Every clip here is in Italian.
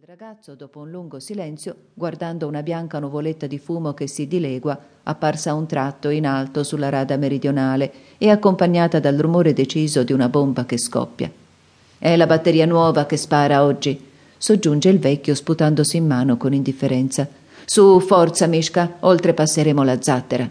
il ragazzo, dopo un lungo silenzio, guardando una bianca nuvoletta di fumo che si dilegua, apparsa a un tratto in alto sulla rada meridionale e accompagnata dal rumore deciso di una bomba che scoppia. È la batteria nuova che spara oggi, soggiunge il vecchio sputandosi in mano con indifferenza. Su, forza, Mishka, oltrepasseremo la zattera.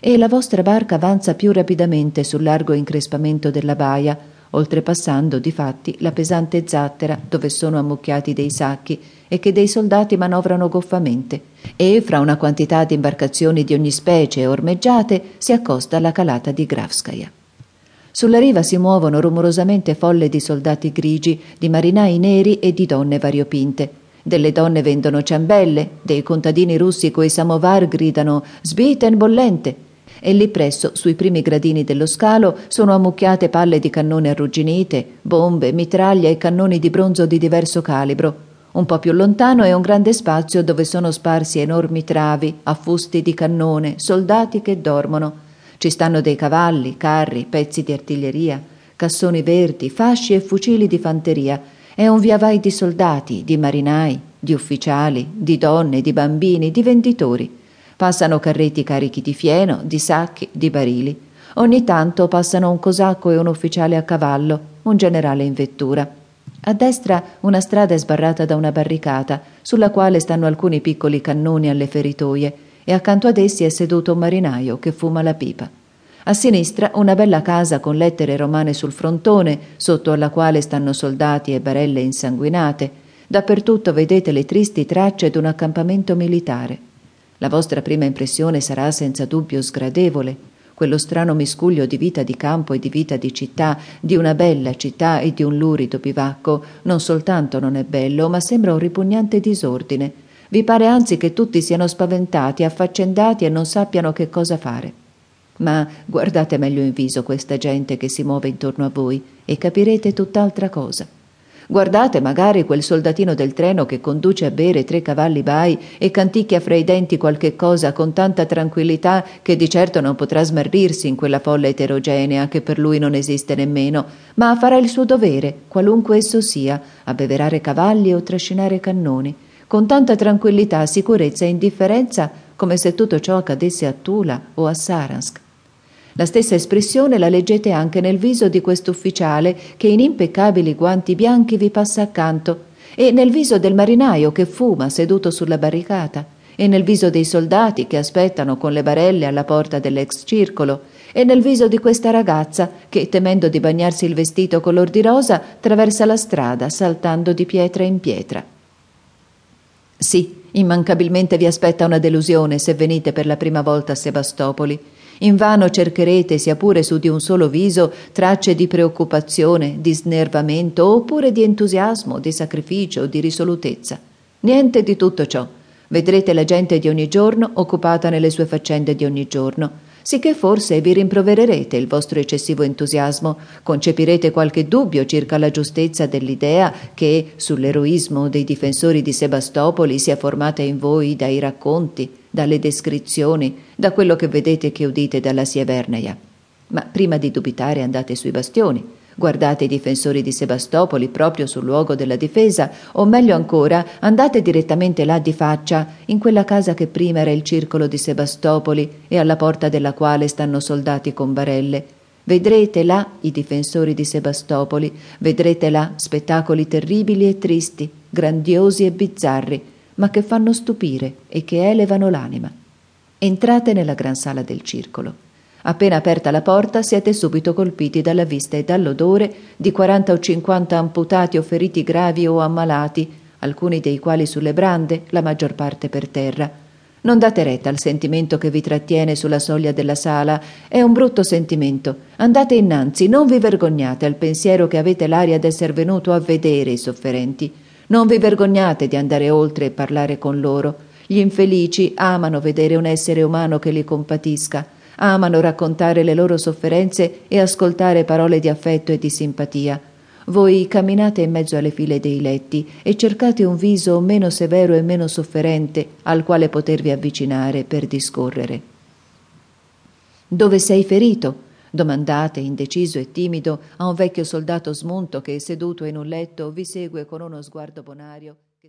E la vostra barca avanza più rapidamente sul largo increspamento della baia, oltrepassando difatti la pesante zattera dove sono ammucchiati dei sacchi e che dei soldati manovrano goffamente, e fra una quantità di imbarcazioni di ogni specie ormeggiate si accosta alla calata di Grafskaya. Sulla riva si muovono rumorosamente folle di soldati grigi, di marinai neri e di donne variopinte. Delle donne vendono ciambelle, dei contadini russi coi samovar gridano Sbiten bollente, e lì presso, sui primi gradini dello scalo, sono ammucchiate palle di cannone arrugginite, bombe, mitraglia e cannoni di bronzo di diverso calibro. Un po' più lontano è un grande spazio dove sono sparsi enormi travi, affusti di cannone, soldati che dormono. Ci stanno dei cavalli, carri, pezzi di artiglieria, cassoni verdi, fasci e fucili di fanteria. È un via vai di soldati, di marinai, di ufficiali, di donne, di bambini, di venditori. Passano carretti carichi di fieno, di sacchi, di barili. Ogni tanto passano un cosacco e un ufficiale a cavallo, un generale in vettura. A destra una strada è sbarrata da una barricata, sulla quale stanno alcuni piccoli cannoni alle feritoie, e accanto ad essi è seduto un marinaio che fuma la pipa. A sinistra una bella casa con lettere romane sul frontone, sotto alla quale stanno soldati e barelle insanguinate. Dappertutto vedete le tristi tracce d'un accampamento militare. La vostra prima impressione sarà senza dubbio sgradevole, quello strano miscuglio di vita di campo e di vita di città, di una bella città e di un lurido bivacco, non soltanto non è bello, ma sembra un ripugnante disordine, vi pare anzi che tutti siano spaventati, affaccendati e non sappiano che cosa fare. Ma guardate meglio in viso questa gente che si muove intorno a voi e capirete tutt'altra cosa. Guardate magari quel soldatino del treno che conduce a bere tre cavalli bai e canticchia fra i denti qualche cosa con tanta tranquillità che di certo non potrà smarrirsi in quella folla eterogenea che per lui non esiste nemmeno, ma farà il suo dovere, qualunque esso sia, abbeverare cavalli o trascinare cannoni con tanta tranquillità, sicurezza e indifferenza come se tutto ciò accadesse a Tula o a Saransk. La stessa espressione la leggete anche nel viso di quest'ufficiale che in impeccabili guanti bianchi vi passa accanto, e nel viso del marinaio che fuma seduto sulla barricata, e nel viso dei soldati che aspettano con le barelle alla porta dell'ex circolo, e nel viso di questa ragazza che, temendo di bagnarsi il vestito color di rosa, traversa la strada saltando di pietra in pietra. Sì, immancabilmente vi aspetta una delusione se venite per la prima volta a Sebastopoli. Invano cercherete, sia pure su di un solo viso, tracce di preoccupazione, di snervamento, oppure di entusiasmo, di sacrificio, di risolutezza. Niente di tutto ciò. Vedrete la gente di ogni giorno occupata nelle sue faccende di ogni giorno sicché forse vi rimprovererete il vostro eccessivo entusiasmo, concepirete qualche dubbio circa la giustezza dell'idea che sull'eroismo dei difensori di Sebastopoli sia formata in voi dai racconti, dalle descrizioni, da quello che vedete e che udite dalla Sievernaia. Ma prima di dubitare andate sui bastioni, Guardate i difensori di Sebastopoli proprio sul luogo della difesa, o meglio ancora, andate direttamente là di faccia, in quella casa che prima era il circolo di Sebastopoli e alla porta della quale stanno soldati con barelle. Vedrete là i difensori di Sebastopoli, vedrete là spettacoli terribili e tristi, grandiosi e bizzarri, ma che fanno stupire e che elevano l'anima. Entrate nella gran sala del circolo. Appena aperta la porta siete subito colpiti dalla vista e dall'odore di quaranta o cinquanta amputati o feriti gravi o ammalati, alcuni dei quali sulle brande, la maggior parte per terra. Non date retta al sentimento che vi trattiene sulla soglia della sala, è un brutto sentimento. Andate innanzi, non vi vergognate al pensiero che avete l'aria d'esser venuto a vedere i sofferenti. Non vi vergognate di andare oltre e parlare con loro. Gli infelici amano vedere un essere umano che li compatisca amano raccontare le loro sofferenze e ascoltare parole di affetto e di simpatia. Voi camminate in mezzo alle file dei letti e cercate un viso meno severo e meno sofferente al quale potervi avvicinare per discorrere. Dove sei ferito? Domandate, indeciso e timido, a un vecchio soldato smunto che, seduto in un letto, vi segue con uno sguardo bonario.